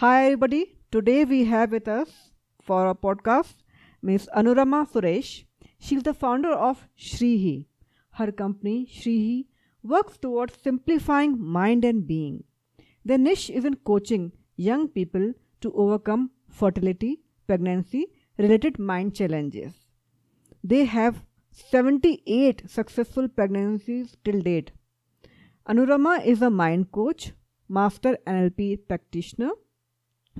Hi, everybody. Today we have with us for our podcast Ms. Anurama Suresh. She's the founder of Shrihi. Her company, Shrihi, works towards simplifying mind and being. Their niche is in coaching young people to overcome fertility, pregnancy related mind challenges. They have 78 successful pregnancies till date. Anurama is a mind coach, master NLP practitioner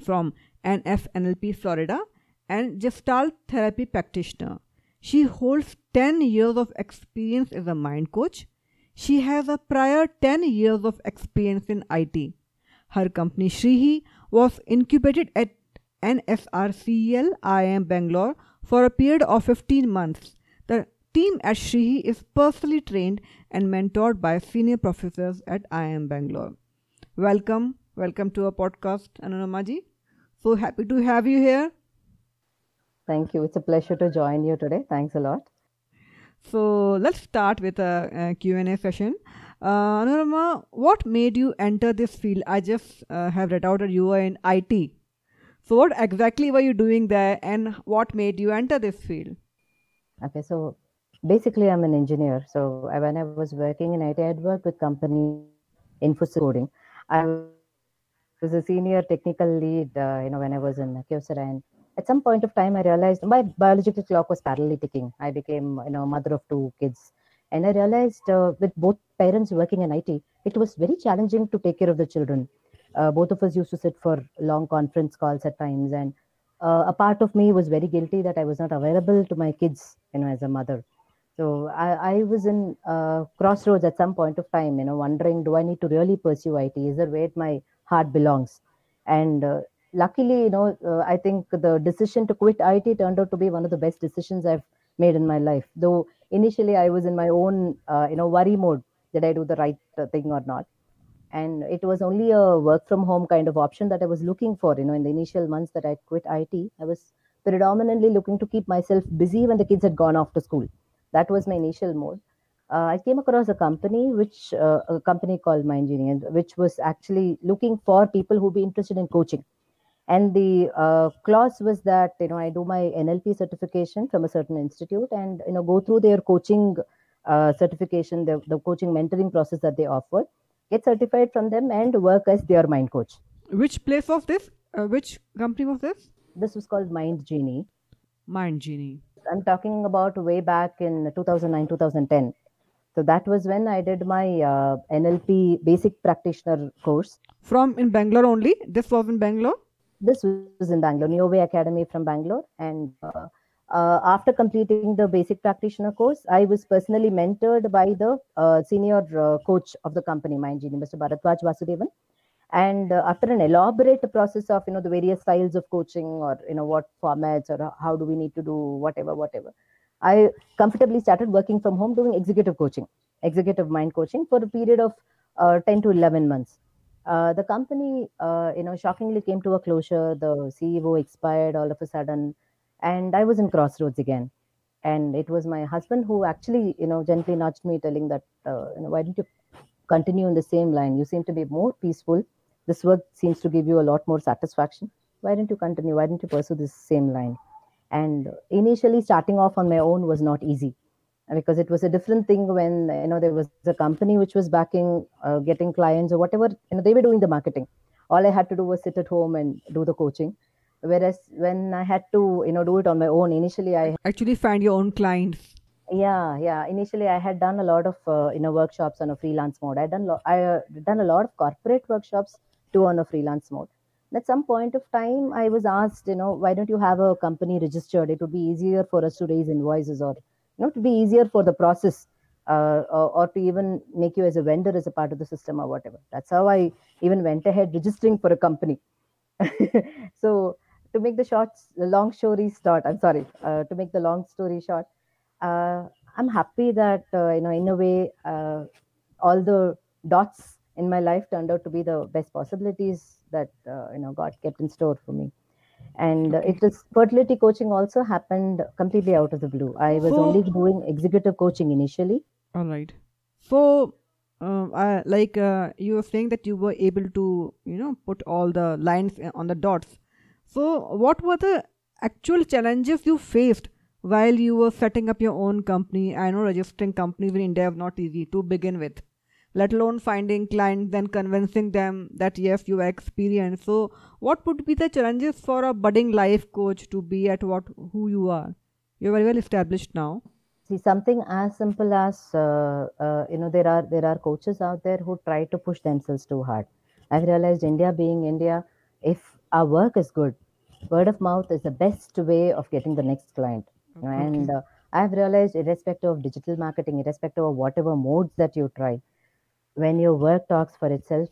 from NFNLP Florida and Gestalt therapy practitioner. She holds 10 years of experience as a mind coach. She has a prior 10 years of experience in IT. Her company Shrihi was incubated at NSRCEL IIM Bangalore for a period of 15 months. The team at Shrihi is personally trained and mentored by senior professors at IIM Bangalore. Welcome, welcome to our podcast, Anuramaji. So happy to have you here. Thank you. It's a pleasure to join you today. Thanks a lot. So let's start with a, a Q&A session. Uh, Anurama, what made you enter this field? I just uh, have read out that you were in IT. So what exactly were you doing there and what made you enter this field? Okay, so basically I'm an engineer. So when I was working in IT, I had worked with company Infosys coding. I was a senior technical lead, uh, you know, when I was in Kyocera. And at some point of time, I realized my biological clock was parallelly ticking. I became, you know, mother of two kids. And I realized uh, with both parents working in IT, it was very challenging to take care of the children. Uh, both of us used to sit for long conference calls at times. And uh, a part of me was very guilty that I was not available to my kids, you know, as a mother. So I, I was in uh, crossroads at some point of time, you know, wondering, do I need to really pursue IT? Is there where my heart belongs? And uh, luckily, you know, uh, I think the decision to quit IT turned out to be one of the best decisions I've made in my life. Though initially I was in my own, uh, you know, worry mode. Did I do the right uh, thing or not? And it was only a work from home kind of option that I was looking for. You know, in the initial months that I quit IT, I was predominantly looking to keep myself busy when the kids had gone off to school that was my initial mode. Uh, I came across a company, which uh, a company called Mindgenie, which was actually looking for people who'd be interested in coaching. And the uh, clause was that you know I do my NLP certification from a certain institute, and you know go through their coaching uh, certification, the, the coaching mentoring process that they offer, get certified from them, and work as their mind coach. Which place was this? Uh, which company was this? This was called Mindgenie. Mindgenie. I'm talking about way back in 2009, 2010. So that was when I did my uh, NLP basic practitioner course. From in Bangalore only? This was in Bangalore? This was in Bangalore, Neoway Academy from Bangalore. And uh, uh, after completing the basic practitioner course, I was personally mentored by the uh, senior uh, coach of the company, Mindgenie, Mr. Bharadwaj Vasudevan and uh, after an elaborate process of you know the various styles of coaching or you know what formats or how do we need to do whatever whatever i comfortably started working from home doing executive coaching executive mind coaching for a period of uh, 10 to 11 months. Uh, the company uh, you know shockingly came to a closure. The ceo expired all of a sudden and i was in crossroads again. And it was my husband who actually you know gently nudged me telling that uh, you know why don't you continue in the same line? You seem to be more peaceful. This work seems to give you a lot more satisfaction. Why don't you continue? Why don't you pursue this same line and initially starting off on my own was not easy because it was a different thing when you know there was a company which was backing uh, getting clients or whatever you know they were doing the marketing. All i had to do was sit at home and do the coaching. Whereas when i had to you know do it on my own initially i Actually, find your own clients. yeah yeah. Initially i had done a lot of uh, you know workshops on a freelance mode. I done lo- i uh, done a lot of corporate workshops too on a freelance mode at some point of time i was asked you know why don't you have a company registered? It would be easier for us to raise invoices or you know to be easier for the process uh, or, or to even make you as a vendor as a part of the system or whatever. That's how i even went ahead registering for a company. So to make the short long story short i'm sorry uh, to make the long story short uh, i'm happy that uh, you know in a way uh, all the dots in my life turned out to be the best possibilities that uh, you know god kept in store for me. And uh, it is fertility coaching also happened completely out of the blue. I was So- only doing executive coaching initially. All right. So, uh, I, like uh, you were saying that you were able to you know put all the lines uh, on the dots. So what were the actual challenges you faced while you were setting up your own company? I know registering companies in india is not easy to begin with let alone finding clients then convincing them that yes you are experienced so what would be the challenges for a budding life coach to be at what who you are? You're very well established now. See something as simple as uh, uh, you know there are there are coaches out there who try to push themselves too hard. I've realized india being india if our work is good word of mouth is the best way of getting the next client. Okay. And uh, i've realized irrespective of digital marketing irrespective of whatever modes that you try when your work talks for itself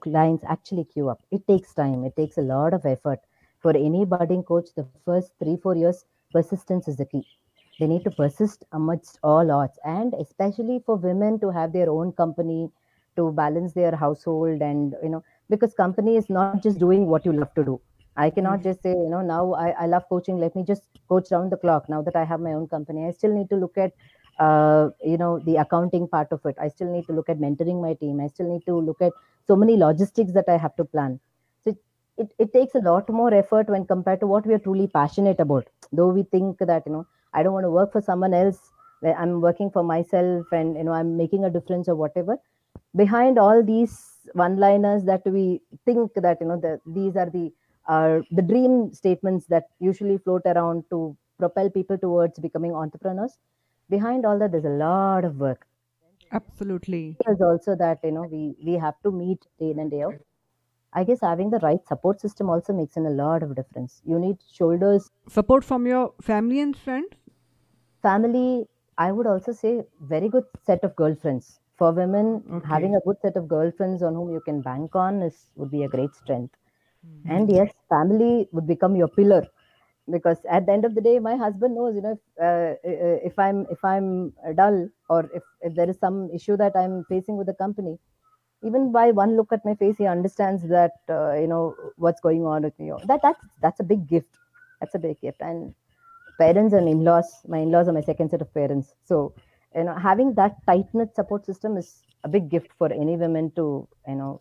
clients actually queue up. It takes time. It takes a lot of effort. For any budding coach the first three four years persistence is the key. They need to persist amidst all odds. And especially for women to have their own company to balance their household and you know because company is not just doing what you love to do. I mm-hmm. cannot just say you know now i, I love coaching. Let me just coach round the clock. Now that i have my own company i still need to look at uh, you know the accounting part of it. I still need to look at mentoring my team. I still need to look at so many logistics that i have to plan. So it, it, it takes a lot more effort when compared to what we are truly passionate about. Though we think that you know i don't want to work for someone else i'm working for myself and you know i'm making a difference or whatever. Behind all these one liners that we think that you know the, these are the uh, the dream statements that usually float around to propel people towards becoming entrepreneurs behind all that there's a lot of work. Absolutely. There's also that you know we we have to meet day in and day out. I guess having the right support system also makes in a lot of difference. You need shoulders. Support from your family and friends? Family i would also say very good set of girlfriends. For women having a good set of girlfriends on whom you can bank on is would be a great strength. And hmm yes family would become your pillar because at the end of the day my husband knows you know if, uh, if i'm if i'm dull or if, if there is some issue that i'm facing with the company even by one look at my face he understands that uh, you know what's going on with me. That that's that's a big gift. That's a big gift. And parents and in-laws my in-laws are my second set of parents. So you know having that tight knit support system is a big gift for any women to you know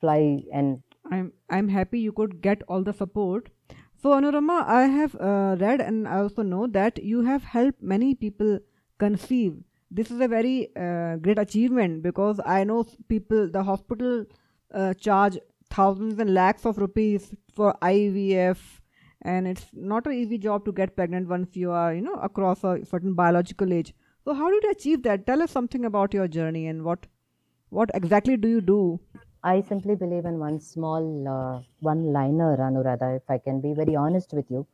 fly and i'm i'm happy you could get all the support so Anurama i have uh, read and i also know that you have helped many people conceive. This is a very uh, great achievement because i know people the hospital uh, charge thousands and lakhs of rupees for ivf and it's not an easy job to get pregnant once you are you know across a certain biological age. So how did you achieve that? Tell us something about your journey and what what exactly do you do I simply believe in one small uh, one liner, Anuradha, if I can be very honest with you.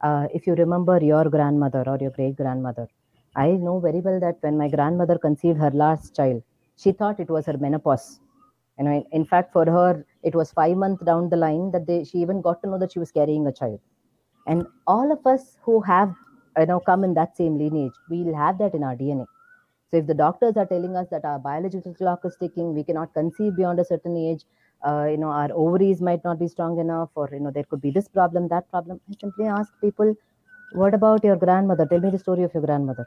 Uh, if you remember your grandmother or your great grandmother, I know very well that when my grandmother conceived her last child, she thought it was her menopause. In, in fact, for her, it was five months down the line that they, she even got to know that she was carrying a child. And all of us who have, you know, come in that same lineage, we'll have that in our DNA so if the doctors are telling us that our biological clock is ticking, we cannot conceive beyond a certain age, uh, you know, our ovaries might not be strong enough, or you know, there could be this problem, that problem. I simply ask people, what about your grandmother? Tell me the story of your grandmother.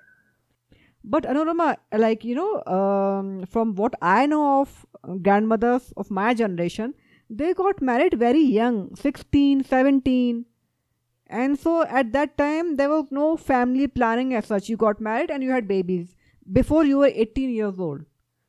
But Anurama, like you know, um, from what I know of uh, grandmothers of my generation, they got married very young, 16, 17, And so at that time, there was no family planning as such. You got married and you had babies before you were 18 years old.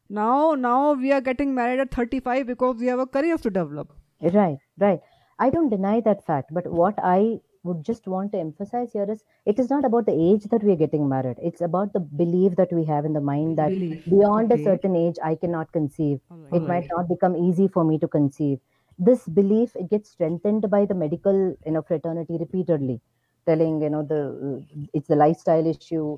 Now, now we are getting married at 35 because we have a career to develop. Right, right. I don't deny that fact, but what I would just want to emphasize here is it is not about the age that we are getting married. It's about the belief that we have in the mind that Belief. beyond a certain age, I cannot conceive. Right. It All might not become easy for me to conceive. This belief it gets strengthened by the medical, you know, fraternity repeatedly, telling you know the it's the lifestyle issue.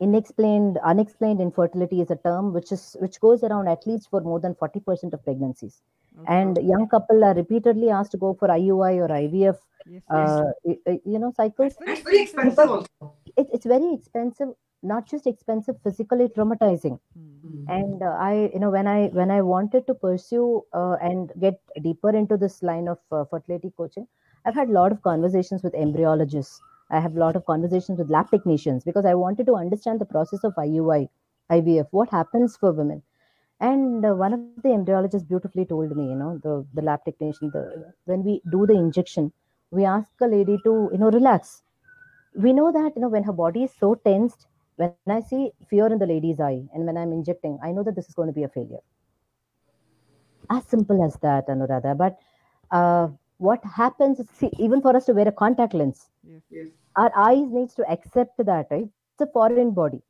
Inexplained, unexplained infertility is a term which is which goes around at least for more than forty percent of pregnancies Okay. and young couple are repeatedly asked to go for IUI or IVF, Yes. Yes. uh, y- y- you know, cycles. That's very expensive. expensive also. It, it's very expensive, not just expensive, physically traumatizing. Hmm. Mm. And uh, I, you know, when I when I wanted to pursue uh, and get deeper into this line of uh, fertility coaching, I've had a lot of conversations with embryologists. I have a lot of conversations with lab technicians because I wanted to understand the process of IUI, IVF, what happens for women And uh, one of the embryologists beautifully told me, you know, the, the lab technician, the, when we do the injection, we ask a lady to, you know, relax. We know that, you know, when her body is so tensed, when I see fear in the lady's eye and when I'm injecting, I know that this is going to be a failure. As simple as that, Anuradha. But uh, what happens is, see, even for us to wear a contact lens, Yes. Yes. Our eyes needs to accept that, right? It's a foreign body.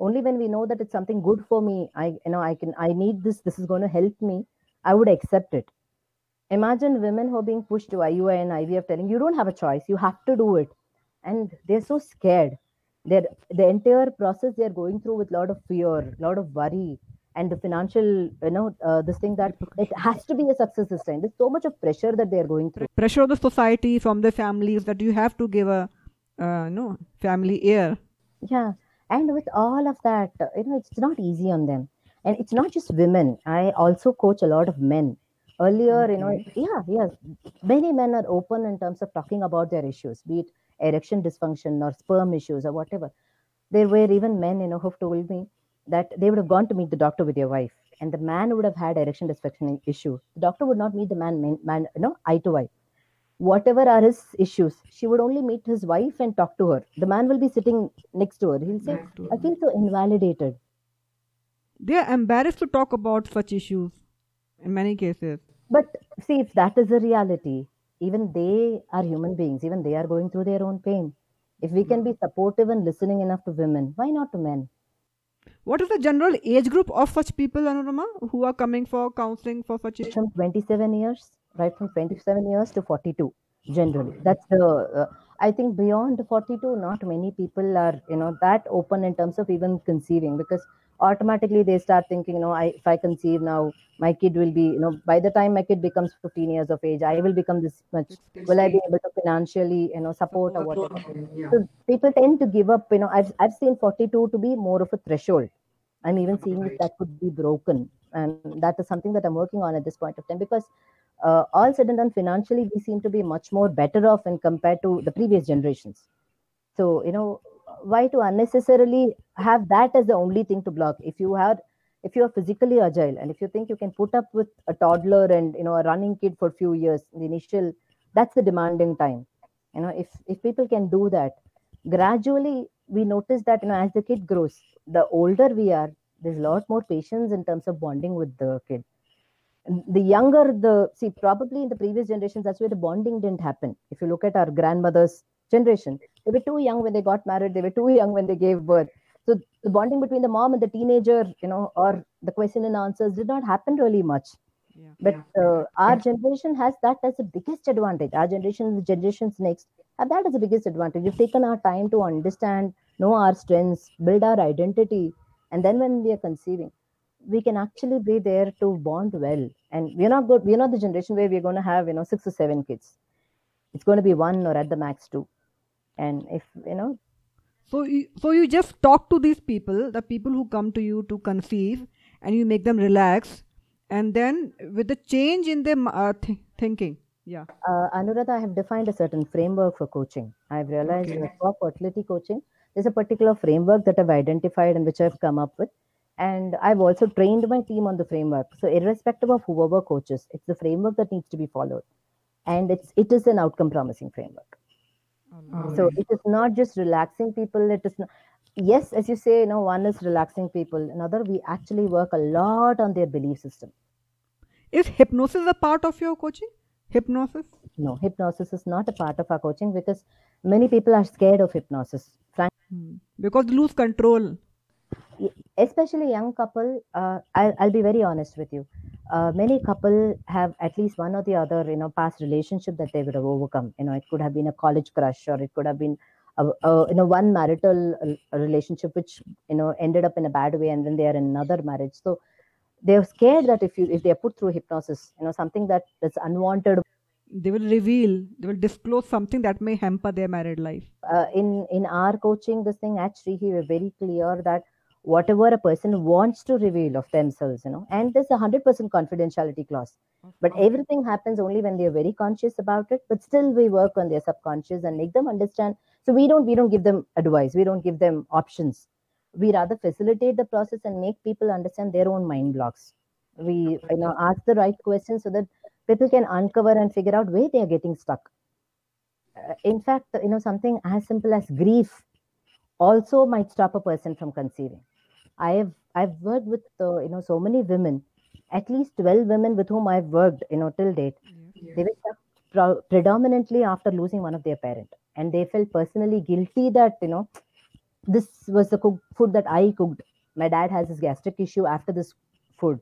Only when we know that it's something good for me, I you know I can I need this. This is going to help me. I would accept it. Imagine women who are being pushed to IUI and IVF telling you don't have a choice. You have to do it, and they're so scared. They're the entire process they're going through with a lot of fear, a lot of worry, and the financial you know uh, this thing that it has to be a success this time. There's so much of pressure that they're going through. Pressure of the society from the families that you have to give a uh, no family heir. Yeah, and with all of that, you know, it's not easy on them. And it's not just women. I also coach a lot of men. Earlier, you know, yeah, yeah, many men are open in terms of talking about their issues, be it erection dysfunction or sperm issues or whatever. There were even men, you know, who've told me that they would have gone to meet the doctor with their wife, and the man would have had erection dysfunction issue. The doctor would not meet the man, man, man you know, eye to eye whatever are his issues, she would only meet his wife and talk to her. The man will be sitting next to her. He'll say, Next I feel so invalidated. They are embarrassed to talk about such issues in many cases. But see, if that is the reality, even they are human beings, even they are going through their own pain. If we can be supportive and listening enough to women, why not to men? What is the general age group of such people, Anurama, who are coming for counseling for such issues? From 27 years, right from 27 years to 42, generally. That's the, uh, I think beyond 42, not many people are, you know, that open in terms of even conceiving because automatically they start thinking, you know, I, if I conceive now, my kid will be, you know, by the time my kid becomes 15 years of age, I will become this much. Will I be able to financially, you know, support or whatever? So people tend to give up, you know, I've, I've seen 42 to be more of a threshold. I'm even seeing if that could be broken. And that is something that I'm working on at this point of time because uh, all said and done, financially, we seem to be much more better off when compared to the previous generations. So, you know, why to unnecessarily have that as the only thing to block? If you have, if you are physically agile and if you think you can put up with a toddler and, you know, a running kid for a few years, the initial, that's the demanding time. You know, if, if people can do that, gradually we notice that, you know, as the kid grows, the older we are, there's a lot more patience in terms of bonding with the kid the younger the see probably in the previous generations that's where the bonding didn't happen. If you look at our grandmother's generation they were too young when they got married they were too young when they gave birth. So the bonding between the mom and the teenager you know or the question and answers did not happen really much. Yeah. but uh, our generation has that as the biggest advantage. Our generation the generations next have that as the biggest advantage. We've taken our time to understand know our strengths build our identity and then when we are conceiving we can actually be there to bond well. And we're not good we're not the generation where we're going to have you know six or seven kids. It's going to be one or at the max two. And if you know. So you, so you just talk to these people, the people who come to you to conceive, and you make them relax, and then with the change in their uh, th- thinking, yeah, uh, anuradha i have defined a certain framework for coaching. I've realized Okay. for fertility coaching there's a particular framework that i've identified and which i've come up with and i've also trained my team on the framework so irrespective of whoever coaches it's the framework that needs to be followed and it's it is an outcome promising framework so it is not just relaxing people it is not, yes as you say you know one is relaxing people another we actually work a lot on their belief system is hypnosis a part of your coaching? Hypnosis? no hypnosis is not a part of our coaching because many people are scared of hypnosis Hmm. Because they lose control. Especially young couple uh, I'll, I'll be very honest with you. Uh, many couple have at least one or the other you know past relationship that they would have overcome. You know it could have been a college crush or it could have been a, a, you know one marital relationship which you know ended up in a bad way and then they are in another marriage. So they're scared that if you if they are put through hypnosis you know something that is unwanted. They will reveal, they will disclose something that may hamper their married life. uh, in in our coaching this thing actually Shrihi, we're very clear that whatever a person wants to reveal of themselves you know and there's a 100% confidentiality clause. But everything happens only when they're very conscious about it but still we work on their subconscious and make them understand. So we don't we don't give them advice. We don't give them options. We rather facilitate the process and make people understand their own mind blocks. We you know ask the right questions so that people can uncover and figure out where they are getting stuck. Uh, in fact you know something as simple as grief also might stop a person from conceiving i have i've worked with uh, you know so many women. At least 12 women with whom i've worked you know till date. Yeah. they were pro- predominantly after losing one of their parent. And they felt personally guilty that you know this was the cook- food that i cooked. My dad has this gastric issue after this food.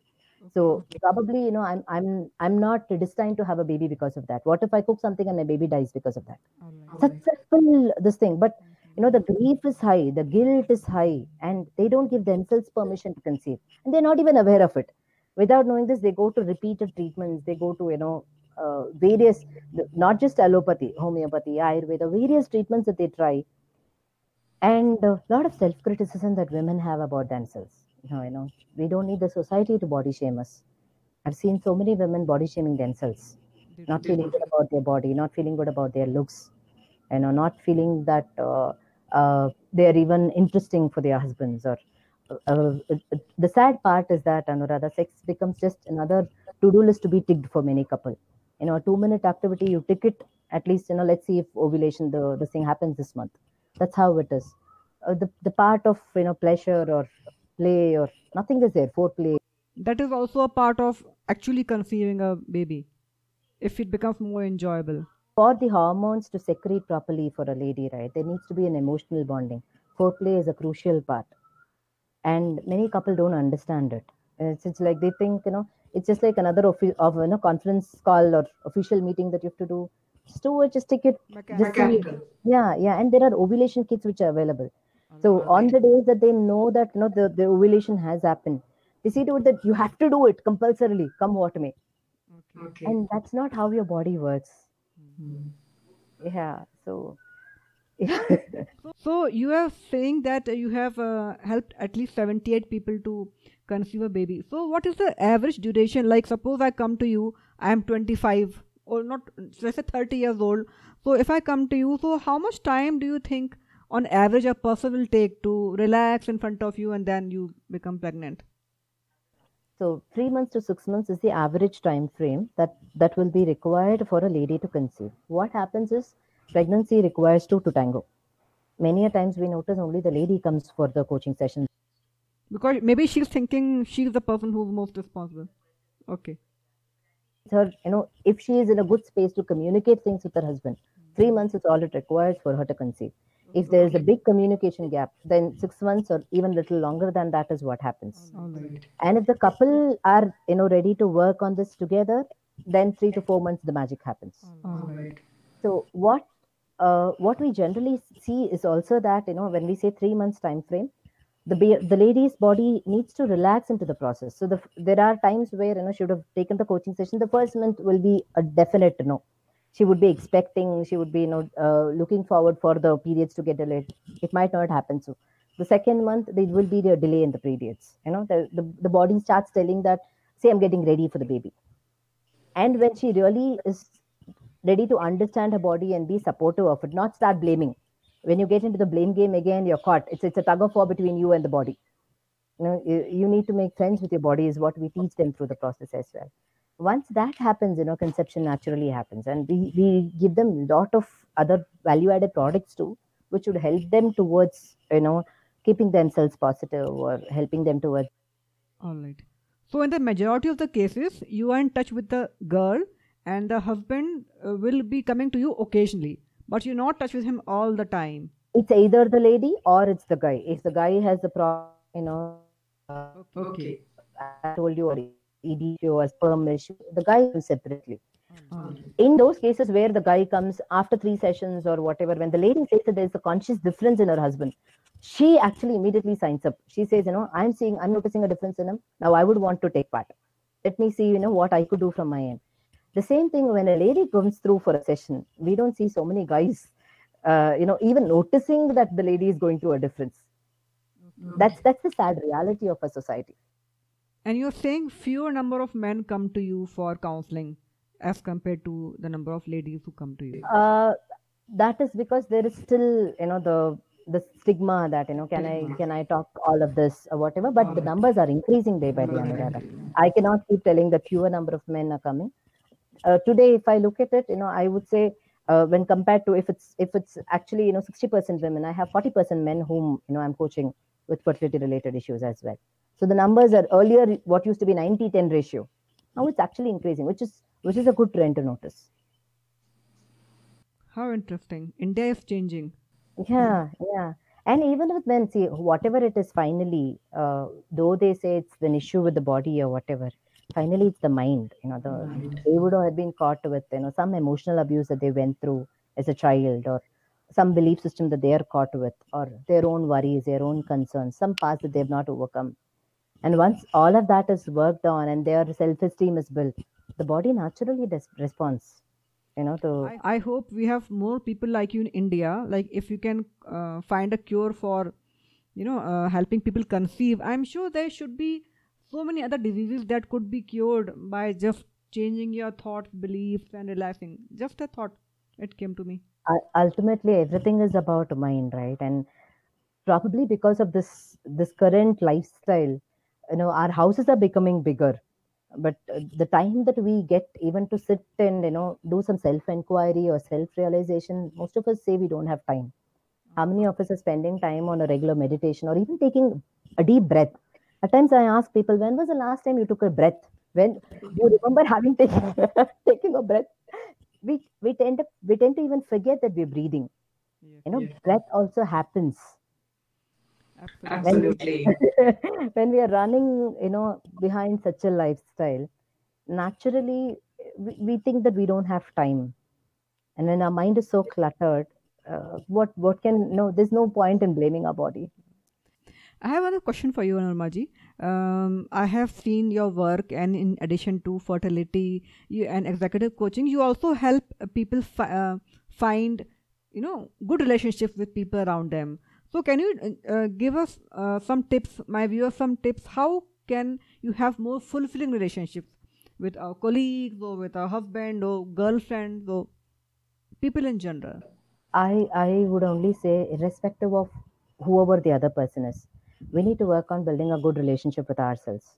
So probably you know i'm i'm i'm not destined to have a baby because of that. What if i cook something and my baby dies because of that? Right. such simple this thing. But you know the grief is high the guilt is high and they don't give themselves permission to conceive. And they're not even aware of it. Without knowing this they go to repeated treatments. They go to you know uh, various not just allopathy homeopathy ayurveda various treatments that they try. And a lot of self criticism that women have about themselves. You know, you know we don't need the society to body shame us. I've seen so many women body shaming themselves. Not feeling good about their body, not feeling good about their looks, you know, not feeling that uh, uh, they're even interesting for their husbands. Or uh, uh, the sad part is that Anuradha, sex becomes just another to-do list to be ticked for many couple. You know, a two-minute activity, you tick it. At least, you know, let's see if ovulation, the this thing happens this month. That's how it is. Uh, the the part of you know pleasure or play or nothing is there. Foreplay, That is also a part of actually conceiving a baby. If it becomes more enjoyable. For the hormones to secrete properly for a lady, right, there needs to be an emotional bonding. Foreplay is a crucial part. And many couple don't understand it. It's, it's like they think, you know, it's just like another offi- of you know conference call or official meeting that you have to do. Just do it, just take it. Just do it. Yeah, yeah. And there are ovulation kits which are available. So on the days that they know that you know the, the ovulation has happened, they see to it that you have to do it compulsorily, come what may. Okay. And that's not how your body works. Yeah. So. So you are saying that you have uh, helped at least 78 people to conceive a baby. So what is the average duration? Like suppose I come to you, I am 25 or not, let's say 30 years old. So if I come to you, so how much time do you think on average a person will take to relax in front of you and then you become pregnant? So three months to six months is the average time frame that that will be required for a lady to conceive. What happens is pregnancy requires two to tango. Many a times we notice only the lady comes for the coaching session. Because maybe she's thinking she's the person who's most responsible. Okay. Her, you know, if she is in a good space to communicate things with her husband, three months is all it requires for her to conceive. If there is a big communication gap, then six months or even little longer than that is what happens. All right. And if the couple are, you know, ready to work on this together, then three to four months the magic happens. All right. So what uh, what we generally see is also that you know when we say three months time frame, the ba- the lady's body needs to relax into the process. So the, there are times where you know she would have taken the coaching session. The first month will be a definite no. She would be expecting. She would be you know uh, looking forward for the periods to get delayed. It might not happen so. The second month there will be a delay in the periods. You know the, the the body starts telling that say I'm getting ready for the baby, and when she really is ready to understand her body and be supportive of it, not start blaming. When you get into the blame game again, you're caught. It's it's a tug of war between you and the body. You know, you, you need to make friends with your body is what we teach them through the process as well. Once that happens, you know, conception naturally happens, and we we give them a lot of other value-added products too, which would help them towards you know keeping themselves positive or helping them towards All right. So, in the majority of the cases, you are in touch with the girl, and the husband uh, will be coming to you occasionally, but you're not touch with him all the time. it's either the lady or it's the guy. If the guy has the problem, you know, uh, Okay. I told you, or ED or sperm issue, the guy will separately. All In those cases where the guy comes after three sessions or whatever, when the lady says that there's a conscious difference in her husband, she actually immediately signs up. She says, you know, I'm seeing, I'm noticing a difference in him. Now I would want to take part. Let me see, you know, what I could do from my end. The same thing when a lady comes through for a session, we don't see so many guys, uh, you know, even noticing that the lady is going through a difference. Mm-hmm. That's that's the sad reality of a society. And you're saying fewer number of men come to you for counseling as compared to the number of ladies who come to you. uh, that is because there is still you know the the stigma that you know can i can i talk all of this or whatever but the numbers are increasing day by day Anuradha. i cannot keep telling that fewer number of men are coming. Uh, today if i look at it you know i would say uh, when compared to if it's if it's actually you know 60% women i have 40% men whom you know i'm coaching with fertility related issues as well. So the numbers are earlier what used to be 90 10 ratio now it's actually increasing which is which is a good trend to notice. How interesting. India is changing. Yeah yeah. And even with men see whatever it is finally uh, though they say it's an issue with the body or whatever finally it's the mind you know the they would have been caught with you know some emotional abuse that they went through as a child or some belief system that they are caught with or their own worries their own concerns some past that they have not overcome. And once all of that is worked on and their self-esteem is built the body naturally des- responds you know to I, I hope we have more people like you in india. Like if you can uh, find a cure for you know uh, helping people conceive i'm sure there should be so many other diseases that could be cured by just changing your thoughts beliefs and relaxing just a thought it came to me. U- ultimately everything is about mind right? And probably because of this this current lifestyle you know our houses are becoming bigger. But uh, the time that we get even to sit and you know do some self inquiry or self realization most of us say we don't have time. How many of us are spending time on a regular meditation or even taking a deep breath? At times i ask people when was the last time you took a breath? When do you remember having taken taking a breath we we tend to we tend to even forget that we're breathing. Yes you know breath also happens. Absolutely. Absolutely. when we are running you know behind such a lifestyle naturally we, we think that we don't have time. And when our mind is so cluttered uh, what what can no there's no point in blaming our body I have another question for you, Anuramaji. Um, I have seen your work, and in addition to fertility you, and executive coaching, you also help people fi- uh, find, you know, good relationships with people around them. So, can you uh, uh, give us uh, some tips, my viewers, some tips? How can you have more fulfilling relationships with our colleagues, or with our husband, or girlfriends, or people in general? i i would only say irrespective of whoever the other person is we need to work on building a good relationship with ourselves.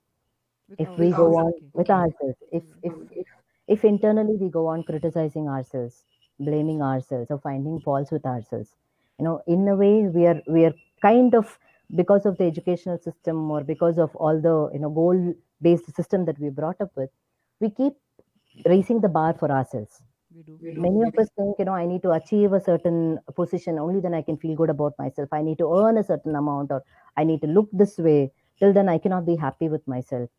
With if we go on Okay. with ourselves if if if if internally we go on criticizing ourselves blaming ourselves or finding faults with ourselves you know in a way we are we are kind of because of the educational system or because of all the you know goal based system that we brought up with we keep raising the bar for ourselves We do. We do. many of us think you know i need to achieve a certain position only then i can feel good about myself i need to earn a certain amount or i need to look this way till then i cannot be happy with myself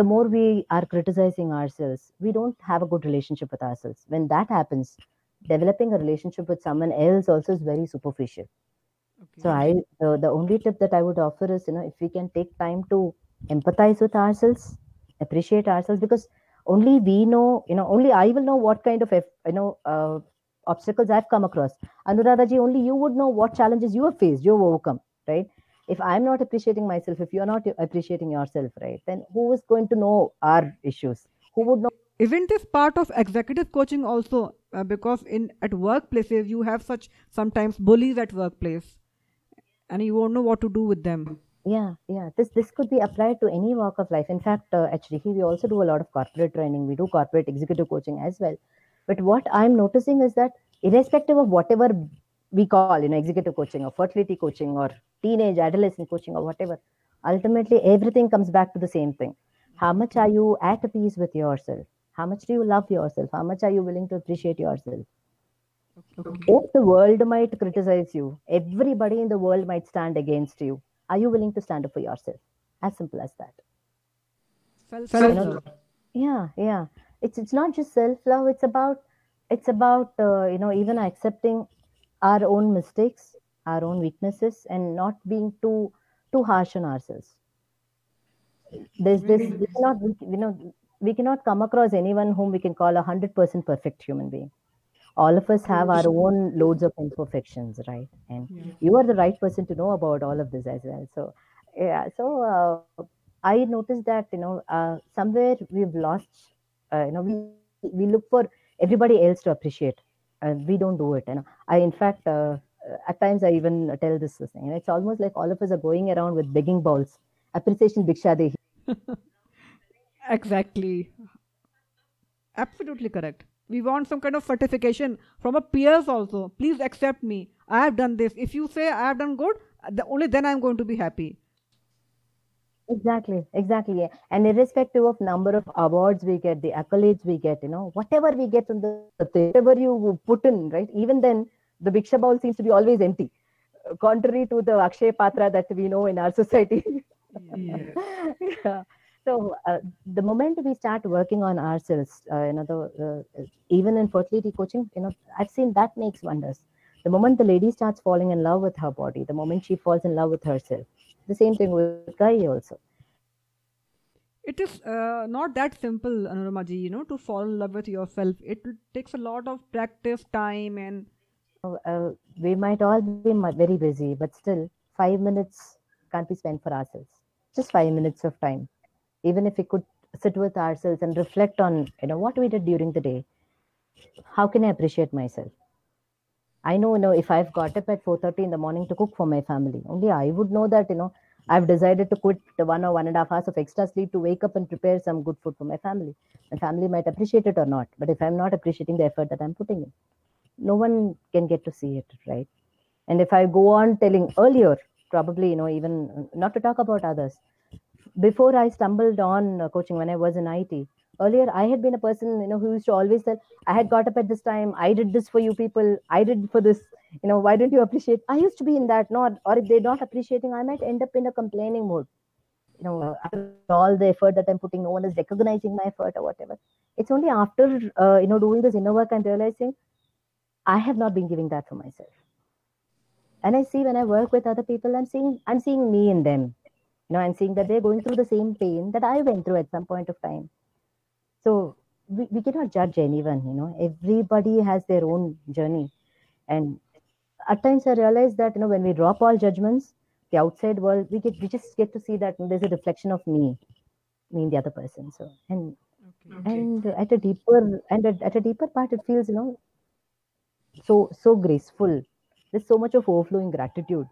the more we are criticizing ourselves we don't have a good relationship with ourselves when that happens developing a relationship with someone else also is very superficial Okay. so i the, the only tip that i would offer is you know if we can take time to empathize with ourselves appreciate ourselves because only we know you know only i will know what kind of you know uh, obstacles i've come across. Anuradha ji only you would know what challenges you have faced you have overcome right? If i'm not appreciating myself if you're not appreciating yourself right then who is going to know our issues? Who would know? Isn't this part of executive coaching also? Uh, because in at workplaces you have such sometimes bullies at workplace and you won't know what to do with them yeah yeah. This this could be applied to any walk of life. In fact uh, Shrihi, we also do a lot of corporate training. We do corporate executive coaching as well. But what i'm noticing is that irrespective of whatever we call you know executive coaching or fertility coaching or teenage adolescent coaching or whatever ultimately everything comes back to the same thing. How much are you at peace with yourself? How much do you love yourself? How much are you willing to appreciate yourself? Okay. if the world might criticize you everybody in the world might stand against you are you willing to stand up for yourself? As simple as that. Self Self love love. yeah yeah. It's it's not just self love it's about it's about uh, you know even accepting our own mistakes our own weaknesses and not being too too harsh on ourselves. There's this we cannot we, you know we cannot come across anyone whom we can call a hundred percent perfect human being all of us have our own loads of imperfections right and Yeah. you are the right person to know about all of this as well so yeah so uh, i noticed that you know uh, somewhere we've lost uh, you know we we look for everybody else to appreciate and we don't do it you know i in fact uh, at times I even tell this thing. It's almost like all of us are going around with begging bowls. Appreciation Bhiksha Dehi. exactly. Absolutely correct. We want some kind of certification from our peers also. Please accept me. I have done this. If you say I have done good, the, only then I'm going to be happy. Exactly, exactly. And irrespective of number of awards we get, the accolades we get, you know, whatever we get from the whatever you put in, right? Even then, the Bhiksha bowl seems to be always empty, contrary to the Akshay Patra that we know in our society. Yes. yeah. So uh, the moment we start working on ourselves, uh, you know, the, uh, even in fertility coaching, you know, I've seen that makes wonders. The moment the lady starts falling in love with her body, the moment she falls in love with herself, the same thing with guy also. It is uh, not that simple, Anuramaji, you know, to fall in love with yourself. It takes a lot of practice, time, and. Uh, we might all be very busy, but still, five minutes can't be spent for ourselves. Just five minutes of time even if we could sit with ourselves and reflect on you know what we did during the day how can i appreciate myself? I know you know if i've got up at 4.30 in the morning to cook for my family only i would know that you know i've decided to quit one or one and a half hours of extra sleep to wake up and prepare some good food for my family. My family might appreciate it or not but if i'm not appreciating the effort that i'm putting in no one can get to see it right? And if i go on telling earlier probably you know even uh, not to talk about others before I stumbled on uh, coaching when I was in IT, earlier I had been a person you know who used to always say, "I had got up at this time. I did this for you people. I did for this. You know, why don't you appreciate?" I used to be in that not, or if they're not appreciating, I might end up in a complaining mode. You know, after all the effort that I'm putting, no one is recognizing my effort or whatever. It's only after uh, you know doing this inner work and realizing I have not been giving that for myself. And I see when I work with other people, I'm seeing I'm seeing me in them you know, and seeing that they're going through the same pain that I went through at some point of time. So we, we cannot judge anyone, you know, everybody has their own journey. And at times I realize that, you know, when we drop all judgments, the outside world, we get we just get to see that there's a reflection of me, me and the other person. So and okay. and at a deeper and at, at a deeper part, it feels, you know, so so graceful. There's so much of overflowing gratitude.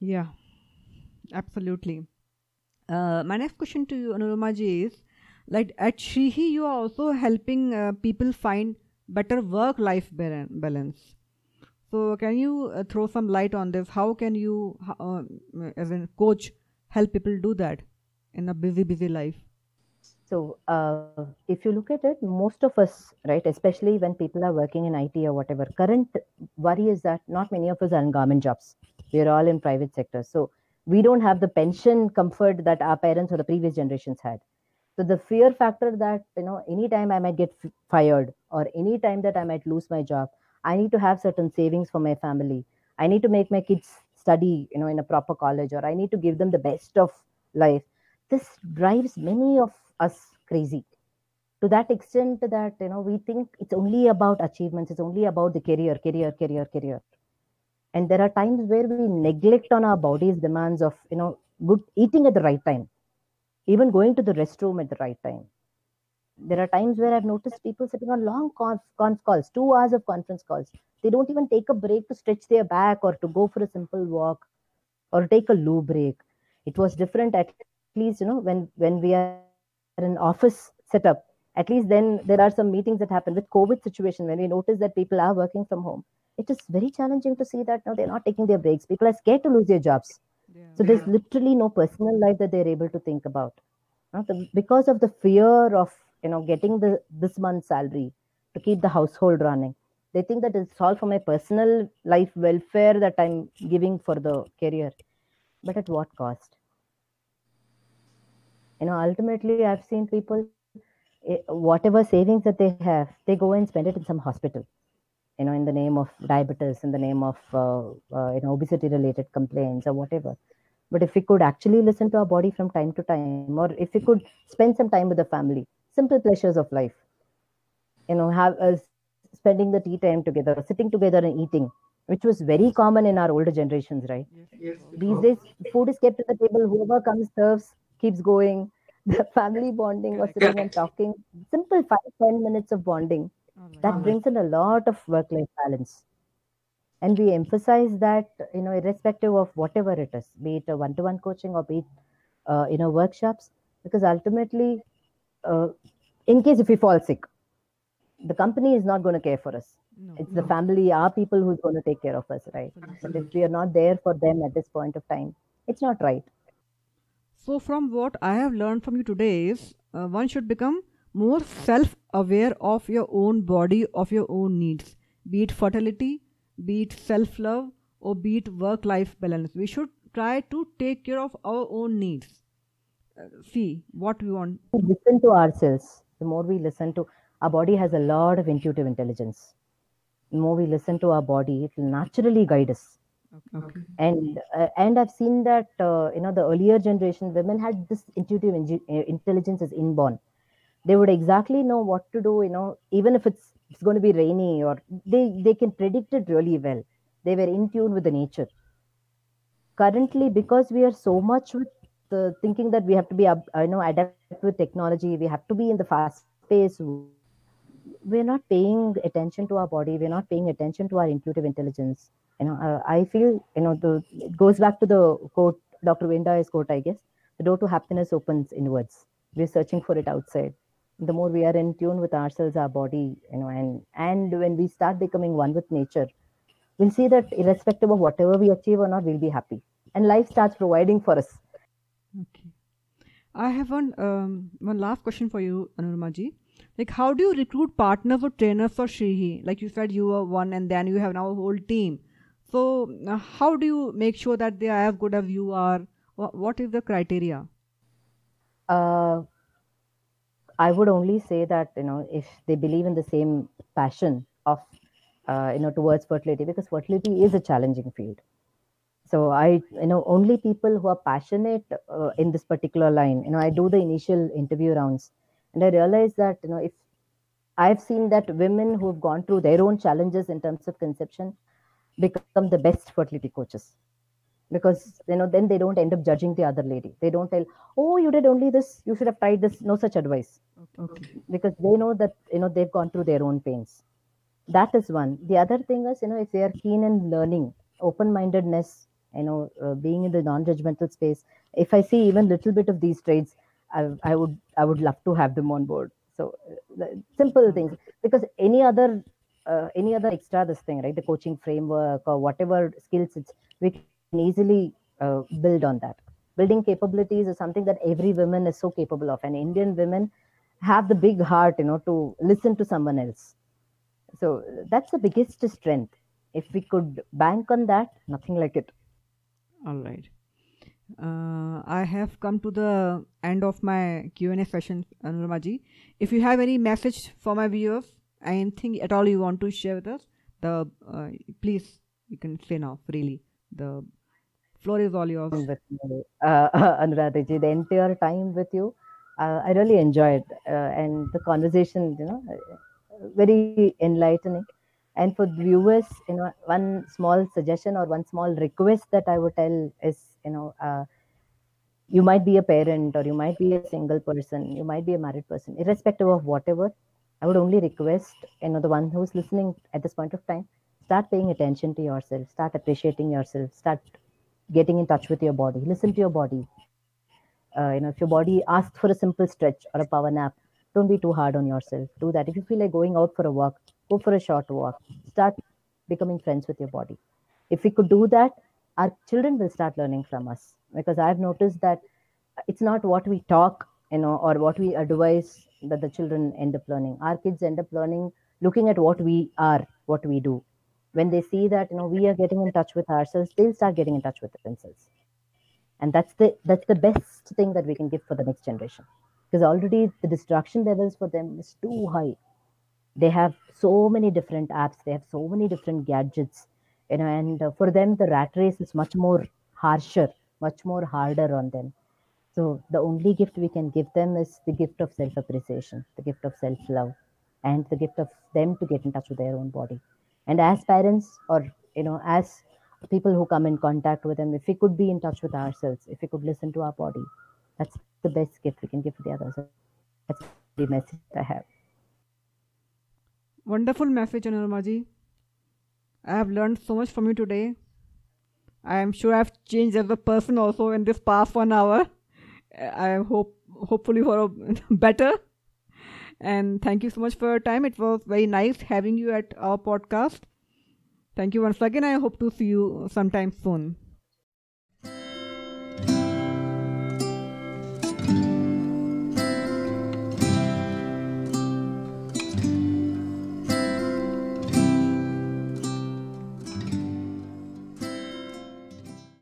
Yeah, absolutely. Uh, my next question to you, Anuramaji, is like at Shrihi, you are also helping uh, people find better work-life balance. So, can you uh, throw some light on this? How can you, uh, as a coach, help people do that in a busy, busy life? So, uh, if you look at it, most of us, right, especially when people are working in IT or whatever, current worry is that not many of us are in government jobs. We are all in private sector. So, we don't have the pension comfort that our parents or the previous generations had. So the fear factor that you know anytime i might get f- fired or anytime that i might lose my job i need to have certain savings for my family. I need to make my kids study you know in a proper college or i need to give them the best of life. This drives many of us crazy. To that extent that you know we think it's only about achievements. It's only about the career career career career and there are times where we neglect on our body's demands of you know good eating at the right time even going to the restroom at the right time. There are times where i've noticed people sitting on long conf, calls two hours of conference calls. They don't even take a break to stretch their back or to go for a simple walk or take a loo break. It was different at least you know when when we are in office setup. At least then there are some meetings that happen with covid situation when we notice that people are working from home it is very challenging to see that now they're not taking their breaks. People are scared to lose their jobs. Yeah. So there's literally no personal life that they're able to think about. The, because of the fear of you know getting the this month's salary to keep the household running. They think that it's all for my personal life welfare that I'm giving for the career. But at what cost? You know, ultimately I've seen people eh, whatever savings that they have, they go and spend it in some hospital you know in the name of diabetes in the name of uh, uh, you know obesity related complaints or whatever. But if we could actually listen to our body from time to time or if we could spend some time with the family simple pleasures of life you know have us spending the tea time together sitting together and eating which was very common in our older generations right? Yes, yes. these days food is kept at the table. Whoever comes serves keeps going. The family bonding or sitting and talking simple five ten minutes of bonding that brings in a lot of work life balance. And we emphasize that you know irrespective of whatever it is be it a one-to-one coaching or be it uh, you know workshops because ultimately uh, in case if we fall sick the company is not going to care for us. No, it's the family our people who's going to take care of us right? But if we are not there for them at this point of time it's not right. So, from what I have learned from you today is uh, one should become more self aware of your own body, of your own needs, be it fertility, be it self love, or be it work life balance. We should try to take care of our own needs. Uh, see what we want. we listen to ourselves the more we listen to our body has a lot of intuitive intelligence the more we listen to our body it will naturally guide us Okay. and uh, and i've seen that uh, you know the earlier generation women had this intuitive inge- uh, intelligence is inborn they would exactly know what to do you know even if it's it's going to be rainy or they they can predict it really well. They were in tune with the nature. Currently because we are so much with the thinking that we have to be you know adapt with technology we have to be in the fast pace we're not paying attention to our body we're not paying attention to our intuitive intelligence. You know uh, i feel you know the it goes back to the quote dr Vendai's quote i guess the door to happiness opens inwards. We're searching for it outside the more we are in tune with ourselves our body you know and and when we start becoming one with nature we'll see that irrespective of whatever we achieve or not we'll be happy and life starts providing for us Okay. I have one um, one last question for you, Anurama ji. Like, how do you recruit partners or trainers for Shrihi? Like you said, you were one, and then you have now a whole team. So, uh, how do you make sure that they are as good as you are? Wha what is the criteria? uh, I would only say that you know if they believe in the same passion of uh, you know towards fertility because fertility is a challenging field. So I you know only people who are passionate uh, in this particular line. You know I do the initial interview rounds and I realize that you know if I've seen that women who've gone through their own challenges in terms of conception become the best fertility coaches because you know then they don't end up judging the other lady. They don't tell oh you did only this. You should have tried this. No such advice. Okay. because they know that you know they've gone through their own pains. That is one. The other thing is you know if they are keen in learning open mindedness you know uh, being in the non judgmental space if i see even little bit of these traits I, I would i would love to have them on board. So uh, the simple things. Because any other uh, any other extra this thing right? The coaching framework or whatever skills it's we can easily uh, build on that building capabilities is something that every woman is so capable of and indian women have the big heart you know to listen to someone else so that's the biggest strength if we could bank on that nothing like it All right. Uh, I have come to the end of my Q&A session, Anuramaji. If you have any message for my viewers, anything at all you want to share with us, the uh, please you can say now freely. The floor is all yours. with me, uh, Anuradha ji, the entire time with you. Uh, I really enjoyed uh, and the conversation, you know, uh, very enlightening. And for viewers, you know, one small suggestion or one small request that I would tell is, you know, uh, you might be a parent or you might be a single person, you might be a married person, irrespective of whatever. I would only request, you know, the one who's listening at this point of time, start paying attention to yourself, start appreciating yourself, start getting in touch with your body. Listen to your body. Uh, you know if your body asks for a simple stretch or a power nap don't be too hard on yourself. Do that. If you feel like going out for a walk go for a short walk. Start becoming friends with your body. If we could do that our children will start learning from us. Because i've noticed that it's not what we talk you know or what we advise that the children end up learning. Our kids end up learning looking at what we are what we do when they see that you know we are getting in touch with ourselves they'll start getting in touch with themselves. And that's the that's the best thing that we can give for the next generation. Because already the distraction levels for them is too high. They have so many different apps they have so many different gadgets you know and uh, for them the rat race is much more harsher much more harder on them. So the only gift we can give them is the gift of self appreciation the gift of self love and the gift of them to get in touch with their own body and as parents or you know as people who come in contact with them if we could be in touch with ourselves if we could listen to our body that's the best gift we can give to the others that's the message i have Wonderful message, Anurama. I have learned so much from you today. I am sure I've changed as a person also in this past one hour. I hope hopefully for a better. And thank you so much for your time. It was very nice having you at our podcast. Thank you once again. I hope to see you sometime soon.